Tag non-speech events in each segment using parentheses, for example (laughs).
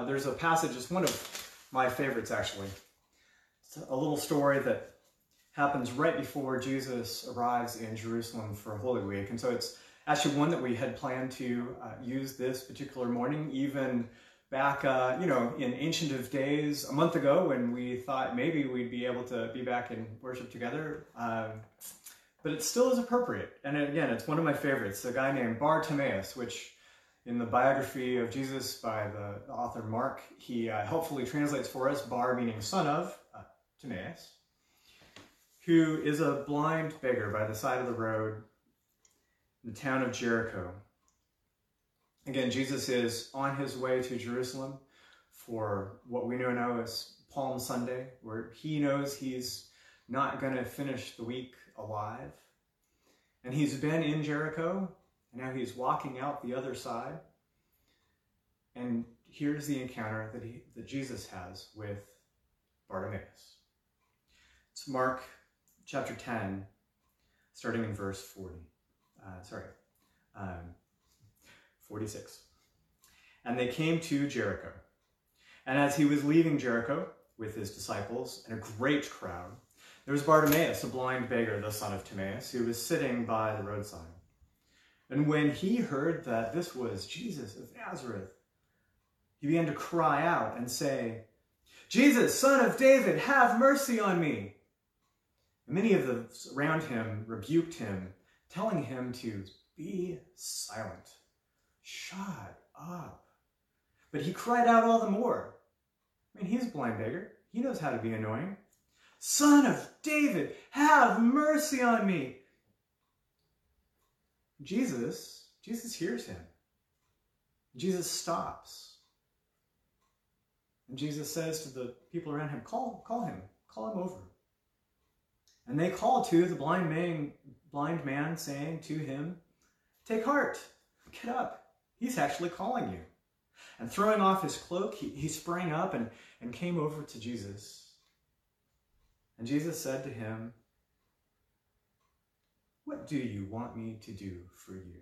Uh, there's a passage, it's one of my favorites actually. It's a little story that happens right before Jesus arrives in Jerusalem for Holy Week. And so it's actually one that we had planned to uh, use this particular morning, even back, uh, you know, in ancient of days, a month ago when we thought maybe we'd be able to be back and worship together. Um, but it still is appropriate. And again, it's one of my favorites, a guy named Bartimaeus, which in the biography of Jesus by the author Mark, he uh, helpfully translates for us Bar meaning son of uh, Timaeus, who is a blind beggar by the side of the road in the town of Jericho. Again, Jesus is on his way to Jerusalem for what we know now as Palm Sunday, where he knows he's not going to finish the week alive. And he's been in Jericho and now he's walking out the other side. And here's the encounter that, he, that Jesus has with Bartimaeus. It's Mark chapter 10, starting in verse 40. Uh, sorry, um, 46. And they came to Jericho. And as he was leaving Jericho with his disciples and a great crowd, there was Bartimaeus, a blind beggar, the son of Timaeus, who was sitting by the roadside. And when he heard that this was Jesus of Nazareth, he began to cry out and say, Jesus, son of David, have mercy on me. And many of those around him rebuked him, telling him to be silent. Shut up. But he cried out all the more. I mean, he's a blind beggar. He knows how to be annoying. Son of David, have mercy on me. Jesus, Jesus hears him. Jesus stops. And Jesus says to the people around him, call, call him, call him over. And they call to the blind man, blind man saying to him, take heart, get up. He's actually calling you. And throwing off his cloak, he, he sprang up and, and came over to Jesus. And Jesus said to him, what do you want me to do for you?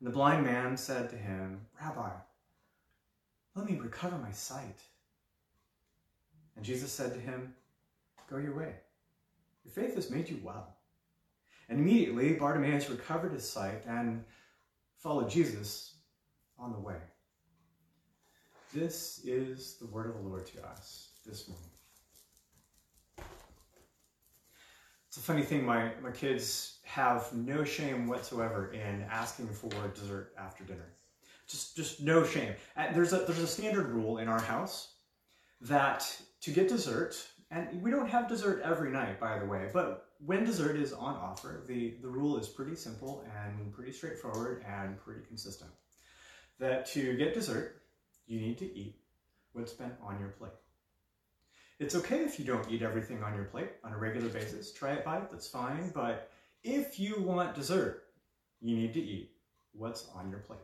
And the blind man said to him, Rabbi, let me recover my sight. And Jesus said to him, Go your way. Your faith has made you well. And immediately Bartimaeus recovered his sight and followed Jesus on the way. This is the word of the Lord to us this morning. It's a funny thing, my, my kids have no shame whatsoever in asking for dessert after dinner. Just, just no shame. And there's a, there's a standard rule in our house that to get dessert, and we don't have dessert every night, by the way, but when dessert is on offer, the, the rule is pretty simple and pretty straightforward and pretty consistent. That to get dessert, you need to eat what's been on your plate. It's okay if you don't eat everything on your plate on a regular basis. Try it by that's fine. But if you want dessert, you need to eat what's on your plate.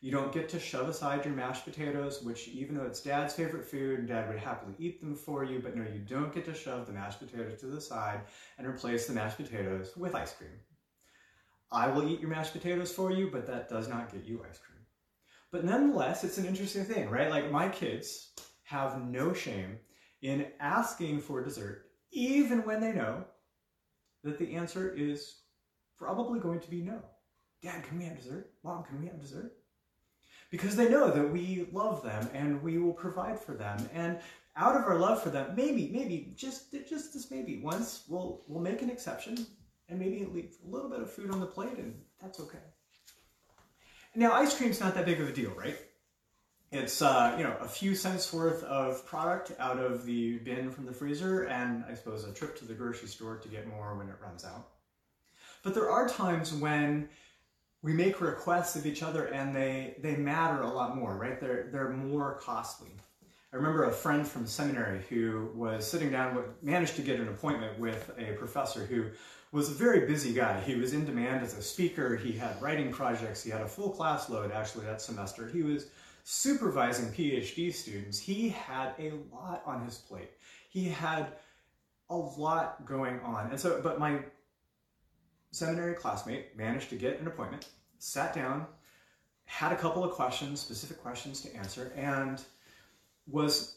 You don't get to shove aside your mashed potatoes, which even though it's dad's favorite food, and dad would happily eat them for you, but no, you don't get to shove the mashed potatoes to the side and replace the mashed potatoes with ice cream. I will eat your mashed potatoes for you, but that does not get you ice cream. But nonetheless, it's an interesting thing, right? Like my kids have no shame in asking for dessert, even when they know that the answer is probably going to be no. Dad, can we have dessert? Mom, can we have dessert? because they know that we love them and we will provide for them. And out of our love for them, maybe, maybe, just just this maybe once we'll we'll make an exception and maybe leave a little bit of food on the plate, and that's okay. Now, ice cream's not that big of a deal, right? It's uh, you know a few cents worth of product out of the bin from the freezer, and I suppose a trip to the grocery store to get more when it runs out. But there are times when we make requests of each other and they, they matter a lot more, right? They're, they're more costly. I remember a friend from seminary who was sitting down, managed to get an appointment with a professor who was a very busy guy. He was in demand as a speaker. He had writing projects. He had a full class load actually that semester. He was supervising PhD students. He had a lot on his plate. He had a lot going on. And so, but my seminary classmate managed to get an appointment, sat down, had a couple of questions, specific questions to answer, and was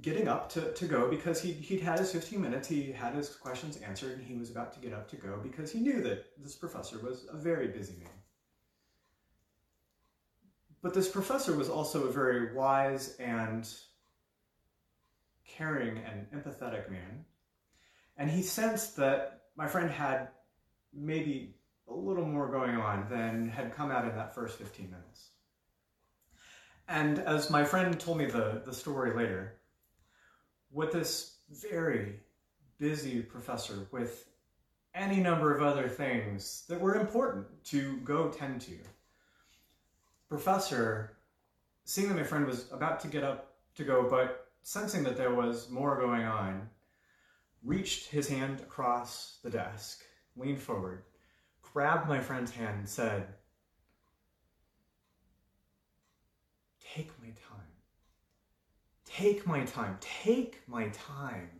getting up to, to go because he, he'd had his 15 minutes, he had his questions answered, and he was about to get up to go because he knew that this professor was a very busy man. But this professor was also a very wise and caring and empathetic man. And he sensed that my friend had maybe a little more going on than had come out in that first 15 minutes. And as my friend told me the, the story later, what this very busy professor with any number of other things that were important to go tend to, professor, seeing that my friend was about to get up to go, but sensing that there was more going on, reached his hand across the desk leaned forward, grabbed my friend's hand, and said, Take my time. Take my time. Take my time.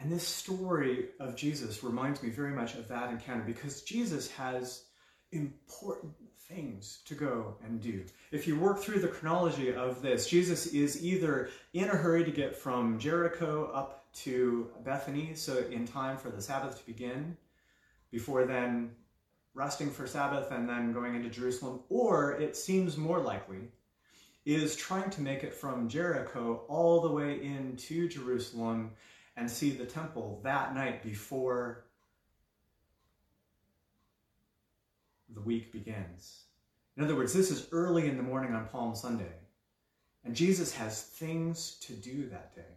And this story of Jesus reminds me very much of that encounter because Jesus has important things to go and do. If you work through the chronology of this, Jesus is either in a hurry to get from Jericho up to Bethany, so in time for the Sabbath to begin, before then resting for Sabbath and then going into Jerusalem, or it seems more likely, is trying to make it from Jericho all the way into Jerusalem and see the temple that night before the week begins. In other words, this is early in the morning on Palm Sunday, and Jesus has things to do that day.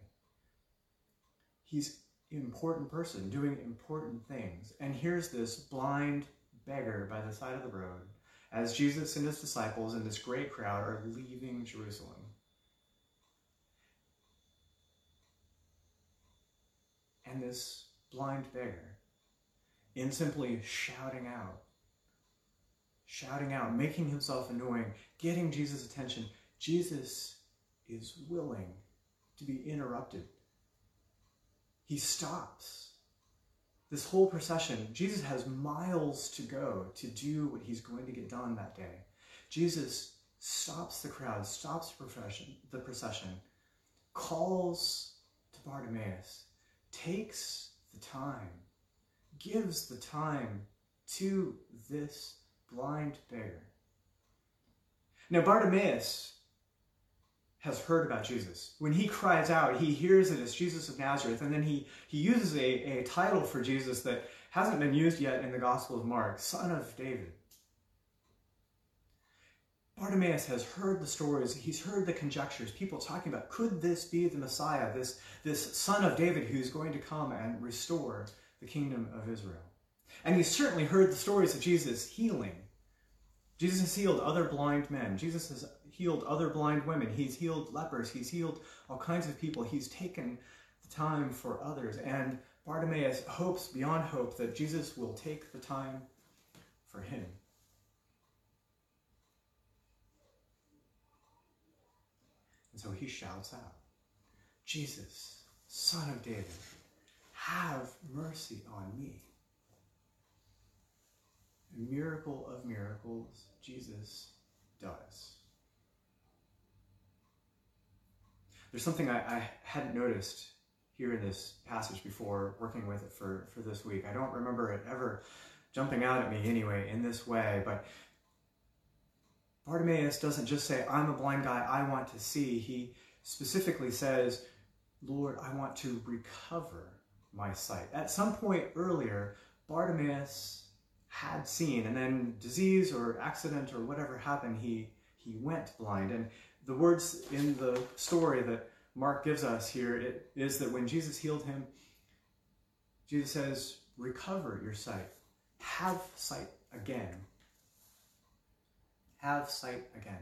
He's an important person doing important things. And here's this blind beggar by the side of the road as Jesus and his disciples and this great crowd are leaving Jerusalem. And this blind beggar, in simply shouting out, shouting out, making himself annoying, getting Jesus' attention, Jesus is willing to be interrupted he stops. This whole procession, Jesus has miles to go to do what he's going to get done that day. Jesus stops the crowd, stops the procession, the procession calls to Bartimaeus, takes the time, gives the time to this blind beggar. Now, Bartimaeus has heard about Jesus. When he cries out, he hears it as Jesus of Nazareth, and then he, he uses a, a title for Jesus that hasn't been used yet in the Gospel of Mark, Son of David. Bartimaeus has heard the stories, he's heard the conjectures, people talking about could this be the Messiah, this, this son of David who's going to come and restore the kingdom of Israel. And he's certainly heard the stories of Jesus healing. Jesus has healed other blind men. Jesus has healed other blind women. He's healed lepers. He's healed all kinds of people. He's taken the time for others. And Bartimaeus hopes beyond hope that Jesus will take the time for him. So he shouts out, Jesus, Son of David, have mercy on me. A miracle of miracles, Jesus does. There's something I, I hadn't noticed here in this passage before working with it for, for this week. I don't remember it ever jumping out at me anyway in this way, but Bartimaeus doesn't just say, I'm a blind guy, I want to see. He specifically says, Lord, I want to recover my sight. At some point earlier, Bartimaeus had seen, and then disease or accident or whatever happened, he, he went blind. And the words in the story that Mark gives us here it, is that when Jesus healed him, Jesus says, recover your sight. Have sight again. Have sight again.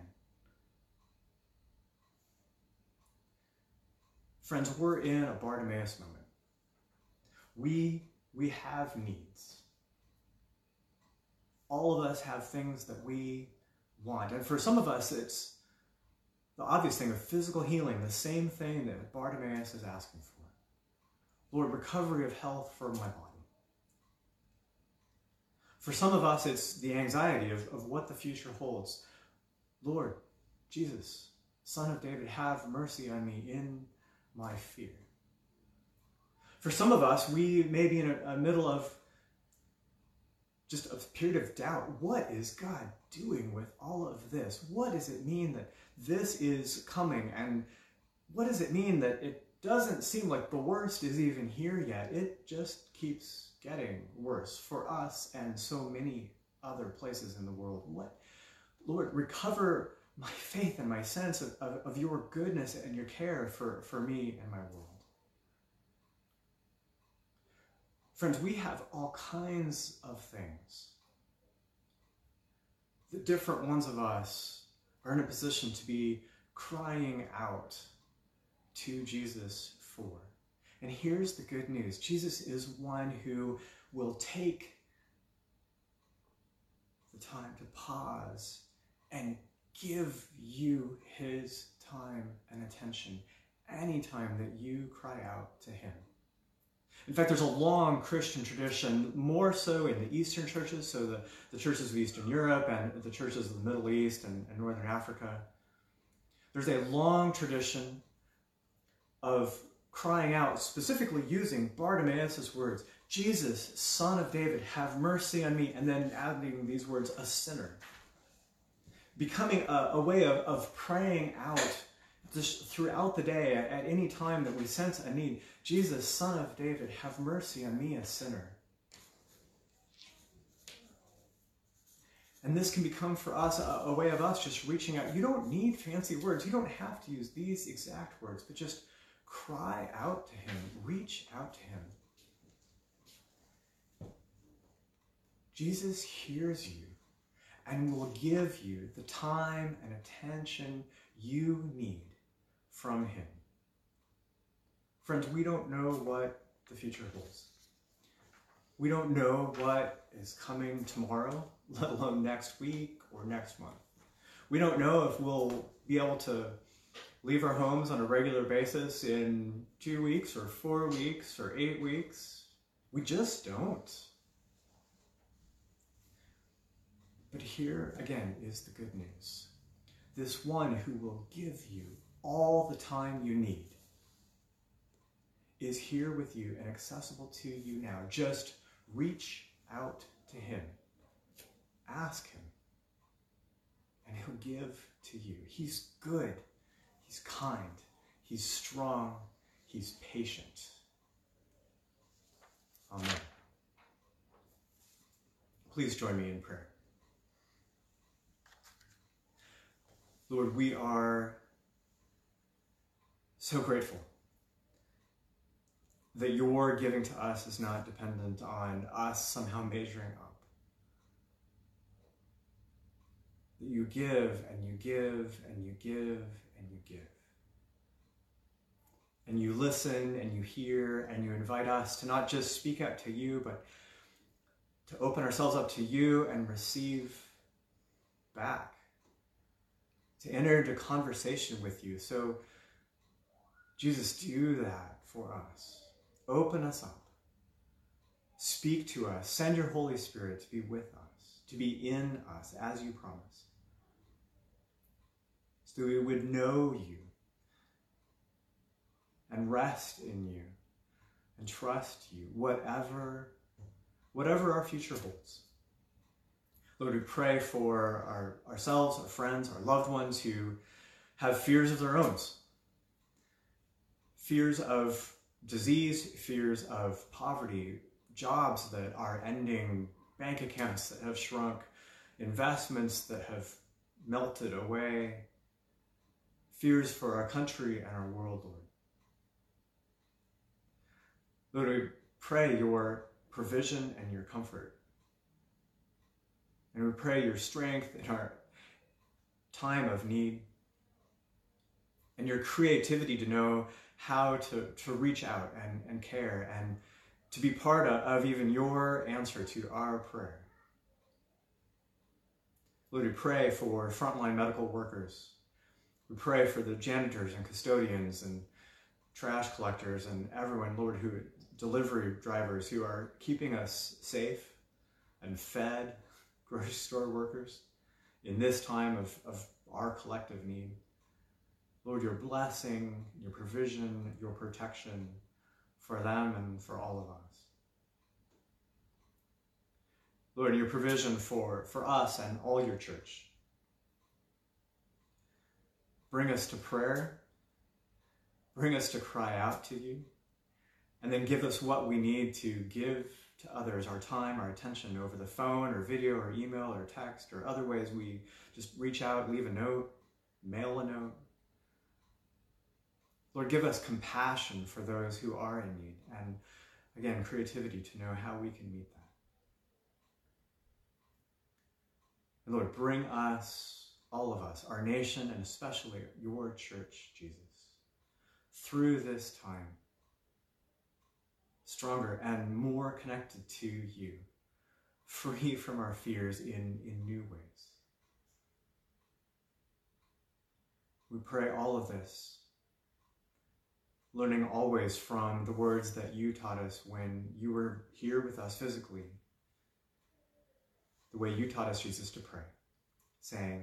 Friends, we're in a Bartimaeus moment. We, we have needs. All of us have things that we want. And for some of us, it's the obvious thing of physical healing, the same thing that Bartimaeus is asking for. Lord, recovery of health for my body. For some of us, it's the anxiety of, of what the future holds. Lord, Jesus, Son of David, have mercy on me in my fear. For some of us, we may be in a, a middle of just a period of doubt. What is God doing with all of this? What does it mean that this is coming? And what does it mean that it doesn't seem like the worst is even here yet? It just keeps getting worse for us and so many other places in the world. What, Lord, recover my (laughs) faith and my sense of, of, of your goodness and your care for, for me and my world. Friends, we have all kinds of things. The different ones of us are in a position to be crying out to Jesus for. And here's the good news Jesus is one who will take the time to pause and give you his time and attention anytime that you cry out to him. In fact, there's a long Christian tradition, more so in the Eastern churches, so the, the churches of Eastern Europe and the churches of the Middle East and, and Northern Africa. There's a long tradition of crying out, specifically using Bartimaeus' words, Jesus, son of David, have mercy on me, and then adding these words, a sinner. Becoming a, a way of, of praying out just throughout the day, at, at any time that we sense a need, Jesus, son of David, have mercy on me, a sinner. And this can become for us a, a, way of us just reaching out. You don't need fancy words. You don't have to use these exact words, but just Cry out to him, reach out to him. Jesus hears you and will give you the time and attention you need from him. Friends, we don't know what the future holds. We don't know what is coming tomorrow, let alone next week or next month. We don't know if we'll be able to leave our homes on a regular basis in two weeks or four weeks or eight weeks. We just don't. But here again is the good news. This one who will give you all the time you need is here with you and accessible to you now. Just reach out to him. Ask him. And he'll give to you. He's good. He's kind. He's strong. He's patient. Amen. Please join me in prayer. Lord, we are so grateful that your giving to us is not dependent on us somehow measuring up. That you give and you give and you give and you give. And you listen and you hear and you invite us to not just speak out to you, but to open ourselves up to you and receive back, to enter into conversation with you. So, Jesus, do that for us. Open us up. Speak to us. Send your Holy Spirit to be with us, to be in us as you promise so we would know you and rest in you and trust you, whatever whatever our future holds. Lord, we pray for our, ourselves, our friends, our loved ones who have fears of their own. Fears of disease, fears of poverty, jobs that are ending, bank accounts that have shrunk, investments that have melted away, fears for our country and our world, Lord. Lord, we pray your provision and your comfort. And we pray your strength in our time of need and your creativity to know how to, to reach out and, and care and to be part of, of even your answer to our prayer. Lord, we pray for frontline medical workers. We pray for the janitors and custodians and trash collectors and everyone, Lord, who delivery drivers who are keeping us safe and fed, (laughs) grocery store workers in this time of, of our collective need. Lord, your blessing, your provision, your protection for them and for all of us. Lord, your provision for, for us and all your church. Bring us to prayer. Bring us to cry out to you and then give us what we need to give to others our time, our attention over the phone or video or email or text or other ways we just reach out, leave a note, mail a note. Lord, give us compassion for those who are in need and again, creativity to know how we can meet that. Lord, bring us, all of us, our nation, and especially your church, Jesus, through this time stronger and more connected to you, free from our fears in, in new ways. We pray all of this, learning always from the words that you taught us when you were here with us physically, the way you taught us, Jesus, to pray, saying,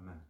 Amen.